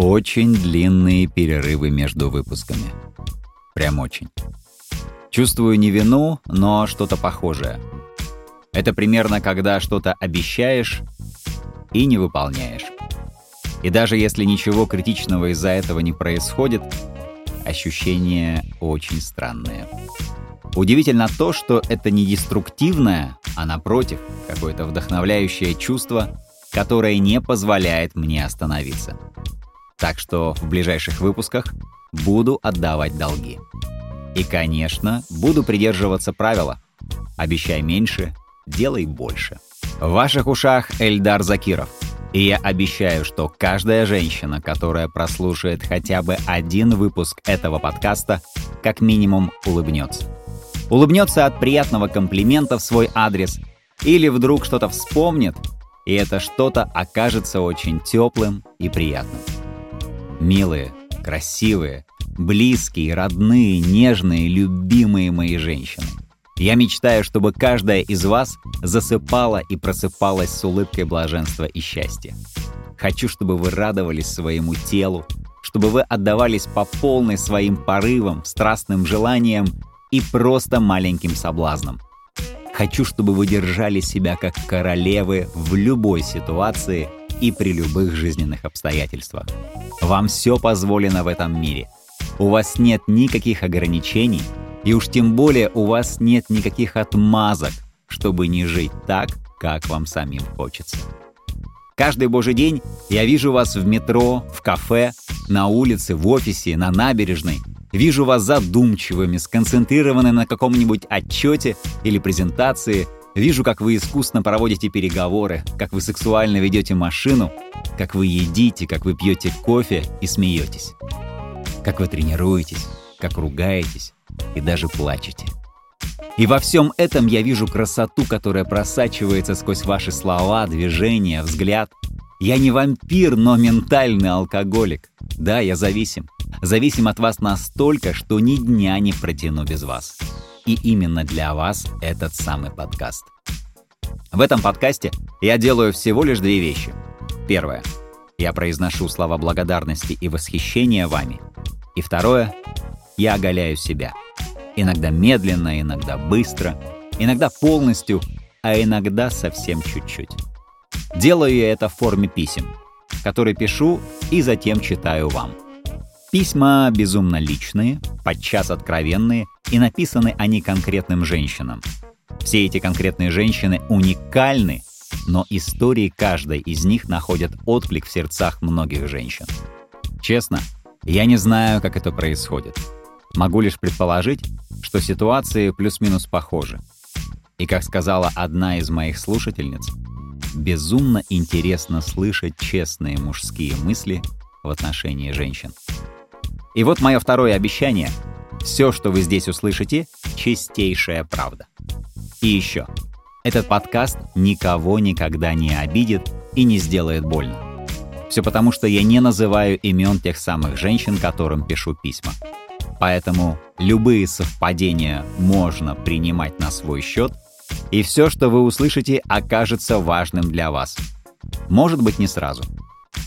Очень длинные перерывы между выпусками. Прям очень. Чувствую не вину, но что-то похожее. Это примерно когда что-то обещаешь и не выполняешь. И даже если ничего критичного из-за этого не происходит, ощущения очень странные. Удивительно то, что это не деструктивное, а напротив, какое-то вдохновляющее чувство, которое не позволяет мне остановиться. Так что в ближайших выпусках буду отдавать долги. И, конечно, буду придерживаться правила «Обещай меньше, делай больше». В ваших ушах Эльдар Закиров. И я обещаю, что каждая женщина, которая прослушает хотя бы один выпуск этого подкаста, как минимум улыбнется. Улыбнется от приятного комплимента в свой адрес или вдруг что-то вспомнит, и это что-то окажется очень теплым и приятным. Милые, красивые, близкие, родные, нежные, любимые мои женщины. Я мечтаю, чтобы каждая из вас засыпала и просыпалась с улыбкой блаженства и счастья. Хочу, чтобы вы радовались своему телу, чтобы вы отдавались по полной своим порывам, страстным желаниям и просто маленьким соблазнам. Хочу, чтобы вы держали себя как королевы в любой ситуации и при любых жизненных обстоятельствах. Вам все позволено в этом мире. У вас нет никаких ограничений, и уж тем более у вас нет никаких отмазок, чтобы не жить так, как вам самим хочется. Каждый божий день я вижу вас в метро, в кафе, на улице, в офисе, на набережной. Вижу вас задумчивыми, сконцентрированными на каком-нибудь отчете или презентации. Вижу, как вы искусно проводите переговоры, как вы сексуально ведете машину, как вы едите, как вы пьете кофе и смеетесь. Как вы тренируетесь, как ругаетесь, и даже плачете. И во всем этом я вижу красоту, которая просачивается сквозь ваши слова, движения, взгляд. Я не вампир, но ментальный алкоголик. Да, я зависим. Зависим от вас настолько, что ни дня не протяну без вас. И именно для вас этот самый подкаст. В этом подкасте я делаю всего лишь две вещи. Первое. Я произношу слова благодарности и восхищения вами. И второе. Я оголяю себя – Иногда медленно, иногда быстро, иногда полностью, а иногда совсем чуть-чуть. Делаю я это в форме писем, которые пишу и затем читаю вам. Письма безумно личные, подчас откровенные, и написаны они конкретным женщинам. Все эти конкретные женщины уникальны, но истории каждой из них находят отклик в сердцах многих женщин. Честно, я не знаю, как это происходит. Могу лишь предположить, что ситуации плюс-минус похожи. И как сказала одна из моих слушательниц, безумно интересно слышать честные мужские мысли в отношении женщин. И вот мое второе обещание. Все, что вы здесь услышите, чистейшая правда. И еще. Этот подкаст никого никогда не обидит и не сделает больно. Все потому, что я не называю имен тех самых женщин, которым пишу письма. Поэтому любые совпадения можно принимать на свой счет, и все, что вы услышите, окажется важным для вас. Может быть, не сразу.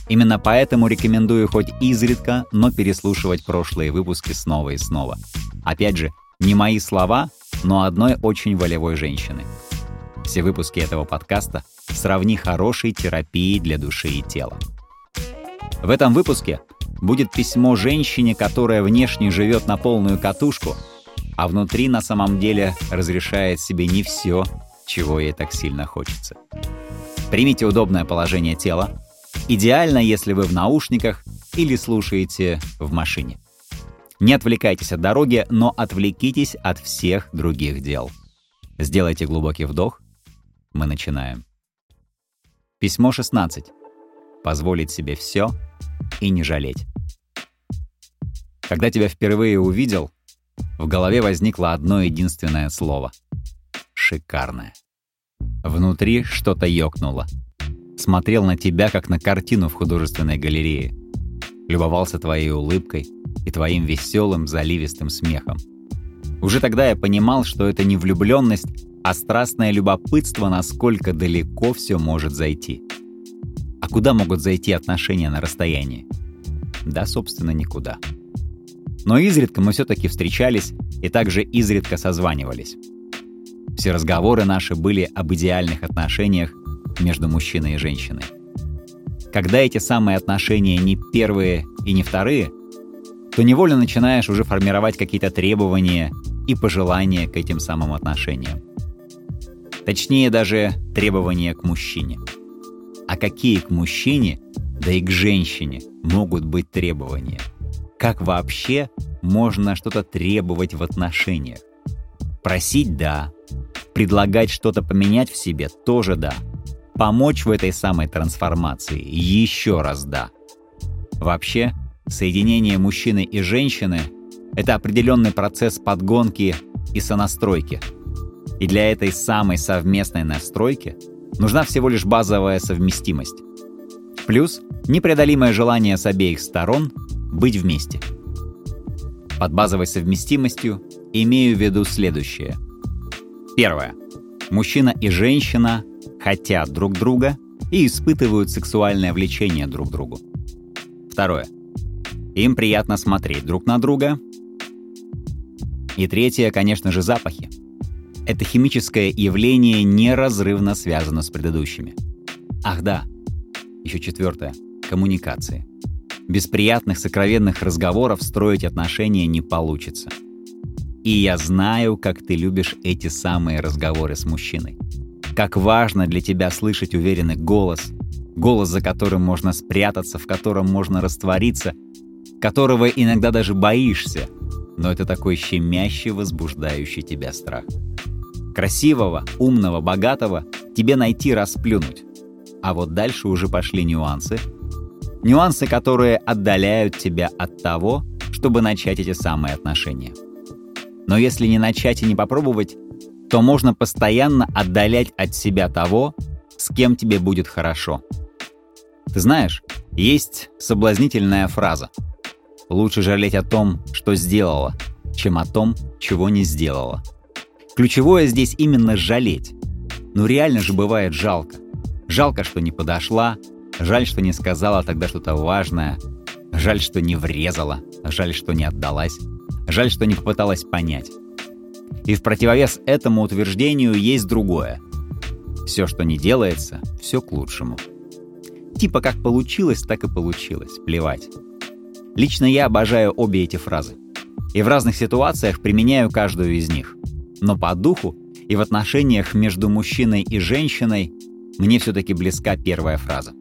Именно поэтому рекомендую хоть изредка, но переслушивать прошлые выпуски снова и снова. Опять же, не мои слова, но одной очень волевой женщины. Все выпуски этого подкаста сравни хорошей терапией для души и тела. В этом выпуске будет письмо женщине, которая внешне живет на полную катушку, а внутри на самом деле разрешает себе не все, чего ей так сильно хочется. Примите удобное положение тела. Идеально, если вы в наушниках или слушаете в машине. Не отвлекайтесь от дороги, но отвлекитесь от всех других дел. Сделайте глубокий вдох. Мы начинаем. Письмо 16. Позволить себе все и не жалеть. Когда тебя впервые увидел, в голове возникло одно единственное слово — шикарное. Внутри что-то ёкнуло. Смотрел на тебя, как на картину в художественной галерее. Любовался твоей улыбкой и твоим веселым, заливистым смехом. Уже тогда я понимал, что это не влюбленность, а страстное любопытство, насколько далеко все может зайти. А куда могут зайти отношения на расстоянии? Да, собственно, никуда. Но изредка мы все-таки встречались и также изредка созванивались. Все разговоры наши были об идеальных отношениях между мужчиной и женщиной. Когда эти самые отношения не первые и не вторые, то невольно начинаешь уже формировать какие-то требования и пожелания к этим самым отношениям. Точнее, даже требования к мужчине. А какие к мужчине, да и к женщине могут быть требования? Как вообще можно что-то требовать в отношениях? Просить – да. Предлагать что-то поменять в себе – тоже да. Помочь в этой самой трансформации – еще раз да. Вообще, соединение мужчины и женщины – это определенный процесс подгонки и сонастройки – и для этой самой совместной настройки нужна всего лишь базовая совместимость. Плюс непреодолимое желание с обеих сторон быть вместе. Под базовой совместимостью имею в виду следующее. Первое. Мужчина и женщина хотят друг друга и испытывают сексуальное влечение друг к другу. Второе. Им приятно смотреть друг на друга. И третье, конечно же, запахи. Это химическое явление неразрывно связано с предыдущими. Ах да, еще четвертое — коммуникации. Без приятных сокровенных разговоров строить отношения не получится. И я знаю, как ты любишь эти самые разговоры с мужчиной. Как важно для тебя слышать уверенный голос, голос, за которым можно спрятаться, в котором можно раствориться, которого иногда даже боишься, но это такой щемящий, возбуждающий тебя страх. Красивого, умного, богатого тебе найти расплюнуть. А вот дальше уже пошли нюансы. Нюансы, которые отдаляют тебя от того, чтобы начать эти самые отношения. Но если не начать и не попробовать, то можно постоянно отдалять от себя того, с кем тебе будет хорошо. Ты знаешь, есть соблазнительная фраза. Лучше жалеть о том, что сделала, чем о том, чего не сделала. Ключевое здесь именно жалеть. Ну реально же бывает жалко. Жалко, что не подошла, жаль, что не сказала тогда что-то важное, жаль, что не врезала, жаль, что не отдалась, жаль, что не попыталась понять. И в противовес этому утверждению есть другое. Все, что не делается, все к лучшему. Типа как получилось, так и получилось, плевать. Лично я обожаю обе эти фразы. И в разных ситуациях применяю каждую из них но по духу и в отношениях между мужчиной и женщиной мне все-таки близка первая фраза.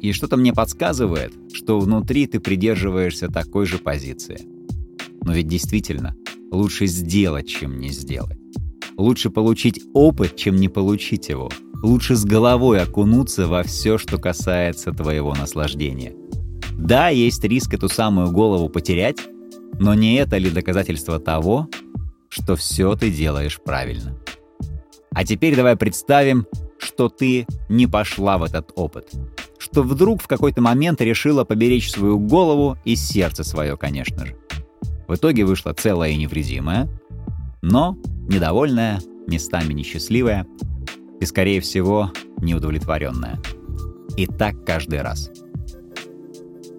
И что-то мне подсказывает, что внутри ты придерживаешься такой же позиции. Но ведь действительно, лучше сделать, чем не сделать. Лучше получить опыт, чем не получить его. Лучше с головой окунуться во все, что касается твоего наслаждения. Да, есть риск эту самую голову потерять, но не это ли доказательство того, что все ты делаешь правильно. А теперь давай представим, что ты не пошла в этот опыт. Что вдруг в какой-то момент решила поберечь свою голову и сердце свое, конечно же. В итоге вышла целая и невредимая, но недовольная, местами несчастливая и, скорее всего, неудовлетворенная. И так каждый раз.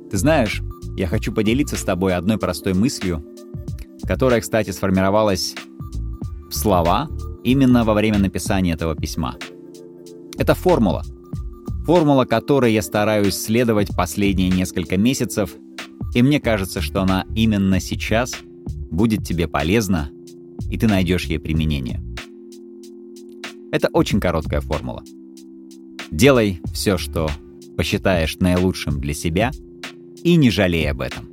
Ты знаешь, я хочу поделиться с тобой одной простой мыслью, которая, кстати, сформировалась в слова именно во время написания этого письма. Это формула. Формула, которой я стараюсь следовать последние несколько месяцев, и мне кажется, что она именно сейчас будет тебе полезна, и ты найдешь ей применение. Это очень короткая формула. Делай все, что посчитаешь наилучшим для себя, и не жалей об этом.